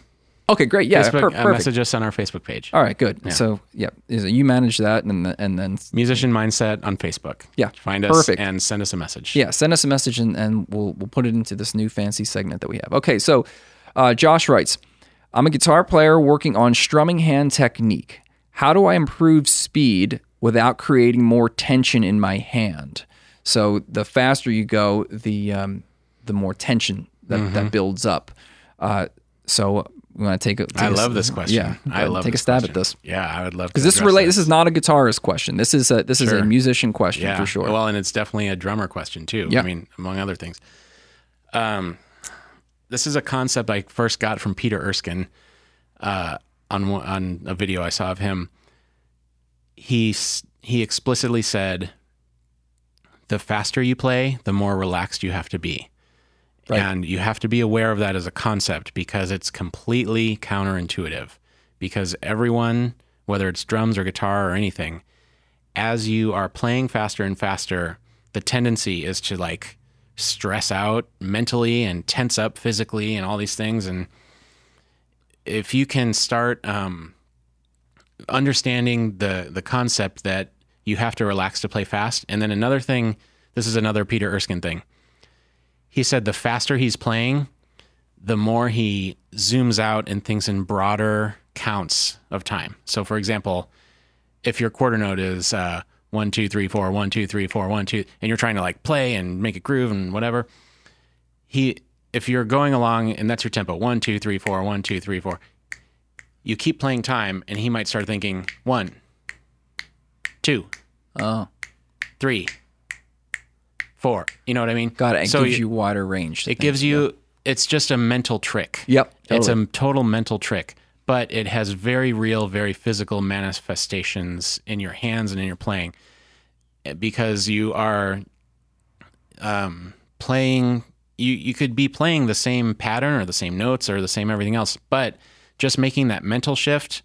Okay, great, yeah, Facebook, per- uh, perfect. message us on our Facebook page. All right, good. So yeah, is it- you manage that, and then- and then Musician Mindset on Facebook. Yeah, Find us perfect. and send us a message. Yeah, send us a message and, and we'll we'll put it into this new fancy segment that we have. Okay, so uh, Josh writes, I'm a guitar player working on strumming hand technique. How do I improve speed without creating more tension in my hand? So the faster you go, the um, the more tension that, that builds up. Uh, so we want to take a. Take. I a- love this question. Yeah, I love take a stab question. at this Yeah, I would love to. because this relate. This is not a guitarist question. This is a this is a musician question yeah, for sure. Well, and it's definitely a drummer question too. Yeah. I mean, among other things. Um, this is a concept I first got from Peter Erskine, uh, on on a video I saw of him. He he explicitly said, "The faster you play, the more relaxed you have to be." And you have to be aware of that as a concept because it's completely counterintuitive. Because everyone, whether it's drums or guitar or anything, as you are playing faster and faster, the tendency is to like stress out mentally and tense up physically and all these things. And if you can start um, understanding the the concept that you have to relax to play fast, and then another thing, this is another Peter Erskine thing. He said the faster he's playing, the more he zooms out and thinks in broader counts of time. So, for example, if your quarter note is uh, one, two, three, four, one, two, three, four, one, two, and you're trying to like play and make it groove and whatever, he, if you're going along and that's your tempo, one, two, three, four, one, two, three, four, you keep playing time, and he might start thinking one, two, Oh, three, four. You know what I mean? got it. It So gives you- you wider range. it gives you it's just a mental trick Yep, it's a total mental trick but it has very real very physical manifestations in your hands and in your playing Eh, because you are um, playing you you could be playing the same pattern or the same notes or the same everything else but just making that mental shift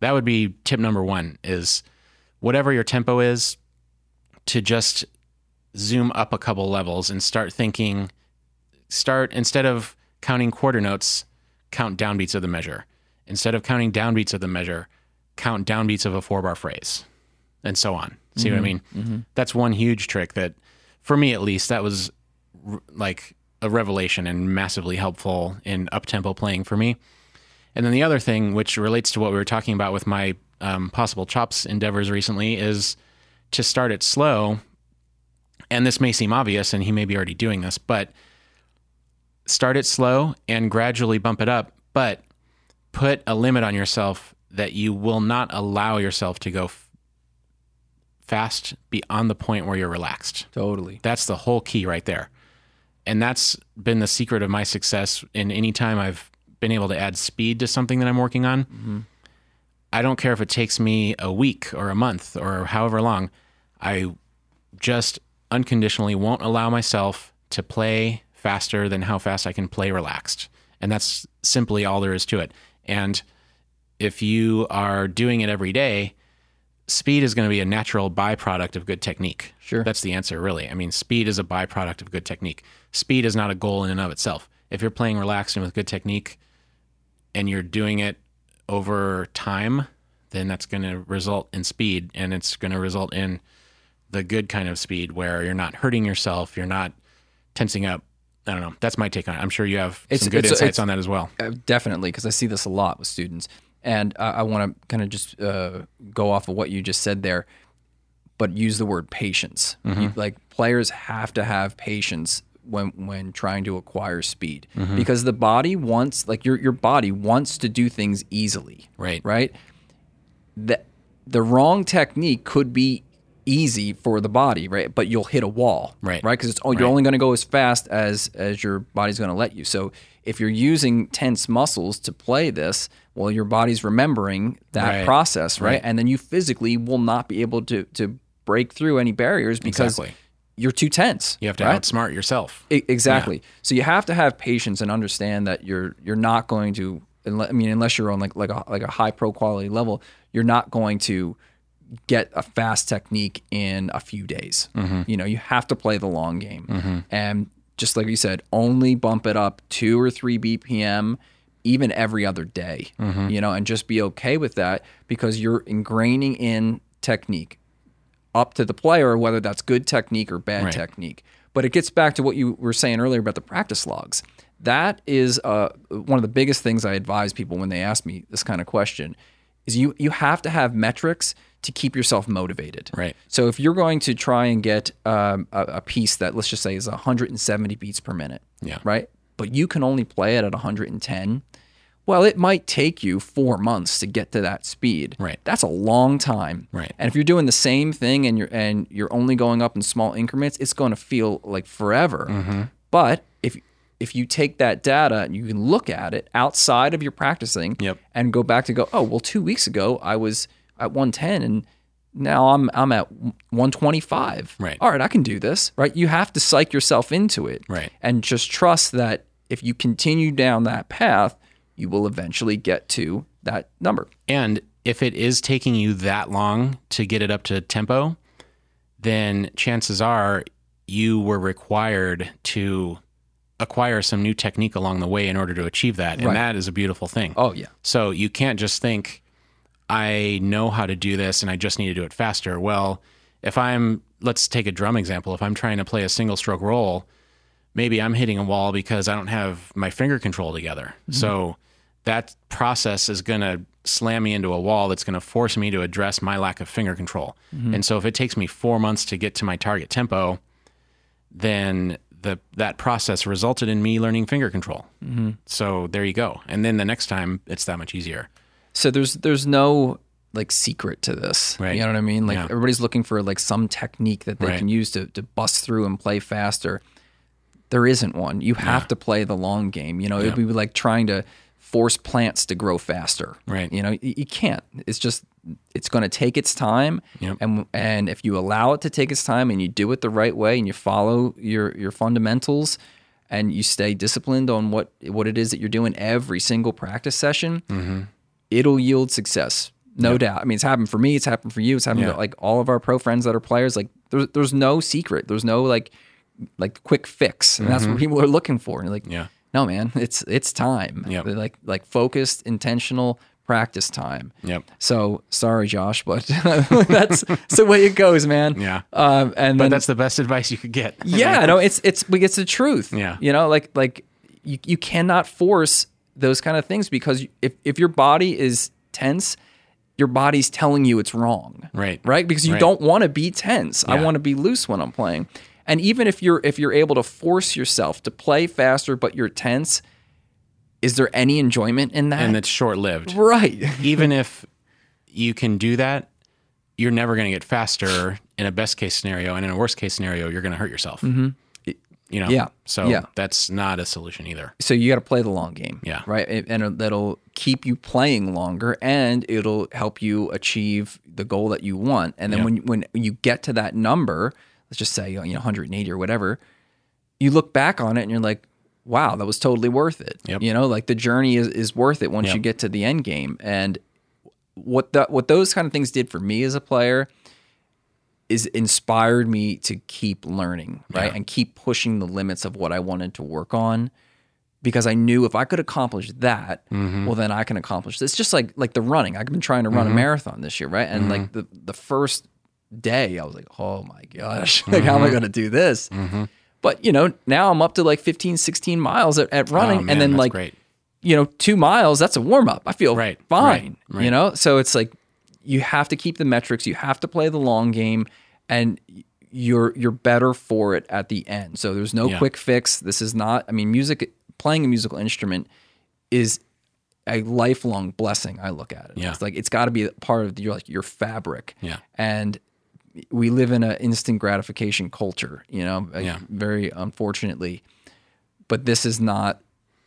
that would be tip number one is whatever your tempo is to just zoom up a couple levels and start thinking start instead of counting quarter notes, count downbeats of the measure. Instead of counting downbeats of the measure, count downbeats of a four bar phrase, and so on. See what I mean? That's one huge trick that, for me at least, that was r- like a revelation and massively helpful in up tempo playing for me. And then the other thing, which relates to what we were talking about with my um, possible chops endeavors recently, is to start it slow. And this may seem obvious, and he may be already doing this, but start it slow and gradually bump it up, but put a limit on yourself that you will not allow yourself to go f- fast beyond the point where you're relaxed. totally. That's the whole key right there. And that's been the secret of my success in any time I've been able to add speed to something that I'm working on. Mm-hmm. I don't care if it takes me a week or a month or however long. I just unconditionally won't allow myself to play faster than how fast I can play relaxed. And that's simply all there is to it. And if you are doing it every day, speed is going to be a natural byproduct of good technique. Sure. That's the answer, really. I mean, speed is a byproduct of good technique. Speed is not a goal in and of itself. If you're playing relaxed and with good technique and you're doing it over time, then that's going to result in speed and it's going to result in the good kind of speed where you're not hurting yourself, you're not tensing up. I don't know. That's my take on it. I'm sure you have It's- some good it's- insights it's- on that as well. Uh, definitely, because I see this a lot with students, and I, I want to kind of just uh, go off of what you just said there, but use the word patience. You- like players have to have patience when when trying to acquire speed, because the body wants, like your your body wants to do things easily. Right. Right. The the wrong technique could be easy for the body, right? But you'll hit a wall, Right. Right, because it's oh, you're only going to go as fast as as your body's going to let you. So if you're using tense muscles to play this, well, your body's remembering that Right. process, right? Right. And then you physically will not be able to to break through any barriers because Exactly. you're too tense. You have to right? outsmart yourself. E- exactly. So you have to have patience and understand that you're you're not going to. I mean, unless you're on like like a like a high pro quality level, you're not going to get a fast technique in a few days. Mm-hmm. You know, you have to play the long game, mm-hmm. and just like you said, only bump it up two or three BPM, even every other day. Mm-hmm. You know, and just be okay with that because you're ingraining in technique up to the player whether that's good technique or bad Right. technique. But it gets back to what you were saying earlier about the practice logs. That is uh, one of the biggest things I advise people when they ask me this kind of question is you you have to have metrics to keep yourself motivated. Right. So if you're going to try and get um, a, a piece that let's just say is 170 beats per minute, Yeah. right? But you can only play it at 110. Well, it might take you four months to get to that speed. Right. That's a long time. Right. And if you're doing the same thing and you're and you're only going up in small increments, it's going to feel like forever. Mm-hmm. But if if you take that data and you can look at it outside of your practicing Yep. and go back to go, oh well, two weeks ago I was at 110 and now I'm I'm at 125. Right. All right, I can do this. Right. You have to psych yourself into it. Right. And just trust that if you continue down that path, you will eventually get to that number. And if it is taking you that long to get it up to tempo, then chances are you were required to acquire some new technique along the way in order to achieve that. And Right. that is a beautiful thing. Oh yeah. So you can't just think, I know how to do this and I just need to do it faster. Well, if I'm, let's take a drum example. If I'm trying to play a single stroke roll, maybe I'm hitting a wall because I don't have my finger control together. Mm-hmm. So that process is going to slam me into a wall that's going to force me to address my lack of finger control. Mm-hmm. And so if it takes me four months to get to my target tempo, then the that process resulted in me learning finger control. Mm-hmm. So there you go. And then the next time it's that much easier. So there's there's no like secret to this. Right. You know what I mean? Like Yeah. everybody's looking for like some technique that they Right. can use to, to bust through and play faster. There isn't one. You have to play the long game. You know, it'd be like trying to force plants to grow faster. Right. You know, you, you can't. It's just it's going to take its time. Yep. And and if you allow it to take its time and you do it the right way and you follow your your fundamentals and you stay disciplined on what what it is that you're doing every single practice session, Mm-hmm. It'll yield success. No doubt. I mean, it's happened for me. It's happened for you. It's happened Yeah. to like all of our pro friends that are players. Like, there's there's no secret. There's no like like quick fix, and that's what people are looking for. And you're like, Mm-hmm. Yeah. no, man, it's it's time. Yep. Like like focused, intentional practice time. Yep. So sorry, Josh, but that's, <laughs> that's the way it goes, man. Yeah. Um, and But then that's the best advice you could get. yeah, no, it's it's it's the truth. Yeah. you know, like like you you cannot force those kind of things because if if your body is tense, your body's telling you it's wrong. Right. right, because you Right. don't want to be tense. I want to be loose when I'm playing. And even if you're if you're able to force yourself to play faster, but you're tense, is there any enjoyment in that? and it's short lived. right. Even <laughs> if you can do that, you're never going to get faster in a best case scenario. And in a worst case scenario, you're going to hurt yourself. Mm-hmm. You know? Yeah. So Yeah. that's not a solution either. so you got to play the long game. Yeah. Right. And that'll keep you playing longer and it'll help you achieve the goal that you want. And then Yeah. when, when you get to that number, let's just say, you know, 180 or whatever, you look back on it and you're like, wow, that was totally worth it. Yep. You know, like the journey is, is worth it once Yep. you get to the end game. And what that, what those kind of things did for me as a player is inspired me to keep learning, right? Yeah. And keep pushing the limits of what I wanted to work on because I knew if I could accomplish that, Mm-hmm. well then I can accomplish this. Just like like the running. I've been trying to run a marathon this year, right? And Mm-hmm. like the the first day I was like, "Oh my gosh, <laughs> like how am Mm-hmm. I going to do this?" But, you know, now I'm up to like 15, 16 miles at, at running Oh, man, and then like great. you know, 2 miles, that's a warm up. I feel Right, fine, right, right. you know? So it's like you have to keep the metrics, you have to play the long game and you're you're better for it at the end. So there's no Yeah. quick fix. This is not I mean music playing a musical instrument is a lifelong blessing. I look at it. Yeah. It's like it's got to be part of your like your fabric. Yeah. And we live in an instant gratification culture, you know, like, Yeah. very unfortunately. But this is not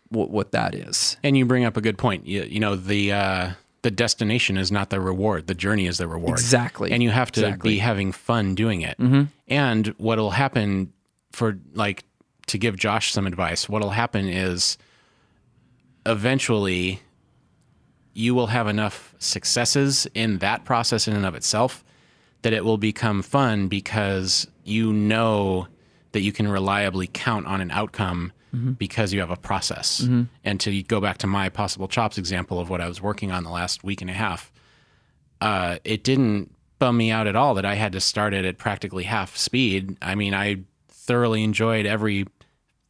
what what that is. And you bring up a good point. You, you know, the uh, the destination is not the reward. The journey is the reward. Exactly. And you have to Exactly. be having fun doing it. Mm-hmm. And what'll happen for like to give Josh some advice, what'll happen is eventually you will have enough successes in that process in and of itself that it will become fun because you know that you can reliably count on an outcome Mm-hmm. because you have a process. Mm-hmm. And to go back to my possible chops example of what I was working on the last week and a half, uh, it didn't bum me out at all that I had to start it at practically half speed. I mean, I thoroughly enjoyed every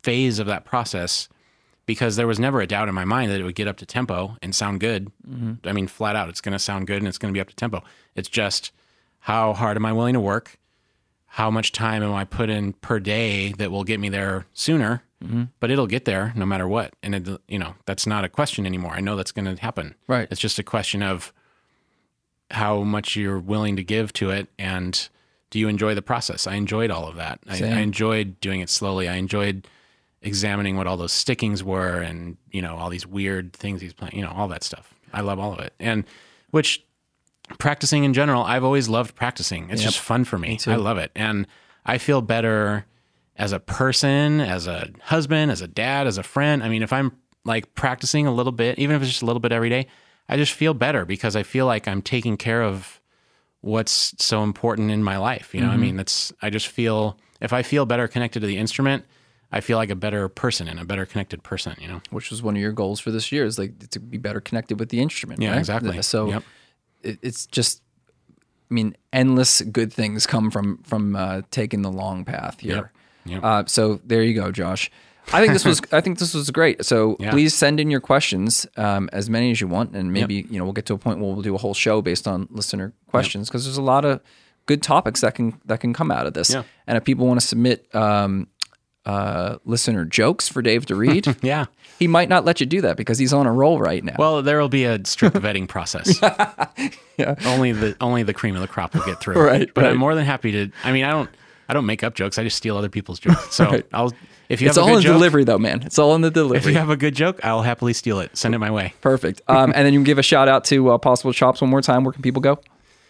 phase of that process because there was never a doubt in my mind that it would get up to tempo and sound good. Mm-hmm. I mean, flat out, it's going to sound good and it's going to be up to tempo. It's just how hard am I willing to work? How much time am I put in per day that will get me there sooner? Mm-hmm. But it'll get there no matter what. And it, you know, that's not a question anymore. I know that's going to happen. Right. It's just a question of how much you're willing to give to it and do you enjoy the process? I enjoyed all of that. I, I enjoyed doing it slowly. I enjoyed examining what all those stickings were and, you know, all these weird things he's playing, you know, all that stuff. I love all of it. And which practicing in general, I've always loved practicing. It's just fun for me. I love it. And I feel better as a person, as a husband, as a dad, as a friend. I mean, if I'm like practicing a little bit, even if it's just a little bit every day, I just feel better because I feel like I'm taking care of what's so important in my life. You know, I mean, that's I just feel if I feel better connected to the instrument, I feel like a better person and a better connected person, you know. which was one of your goals for this year is like to be better connected with the instrument. Yeah, right? exactly. So Yep. it, it's just, I mean, endless good things come from from uh, taking the long path here. Yep. Uh, so there you go, Josh. I think this was <laughs> I think this was great. So Yeah. please send in your questions, um, as many as you want, and maybe you know we'll get to a point where we'll do a whole show based on listener questions because there's a lot of good topics that can that can come out of this. Yeah. And if people want to submit um, uh, listener jokes for Dave to read, <laughs> Yeah. he might not let you do that because he's on a roll right now. Well, there will be a strict vetting process. <laughs> Only the only the cream of the crop will get through. Right, But right. I'm more than happy to. I mean, I don't. I don't make up jokes. I just steal other people's jokes. So <laughs> Right. I'll. If you it's have a all in joke, delivery, though, man. It's all in the delivery. if you have a good joke, I'll happily steal it. Send it my way. Perfect. Um, and then you can give a shout out to uh, Possible Chops one more time. Where can people go?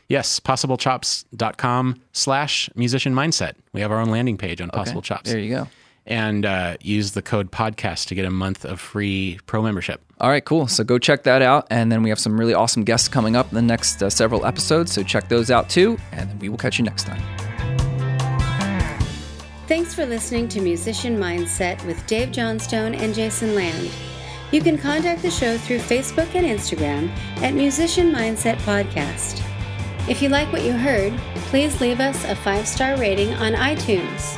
Yes, possiblechops.com slash musician mindset. We have our own landing page on Possible Chops. There you go. And uh, use the code podcast to get a month of free pro membership. All right, cool. So go check that out. And then we have some really awesome guests coming up in the next uh, several episodes. So check those out too. And then we will catch you next time. Thanks for listening to Musician Mindset with Dave Johnstone and Jason Land. You can contact the show through Facebook and Instagram at Musician Mindset Podcast. If you like what you heard, please leave us a five star rating on iTunes.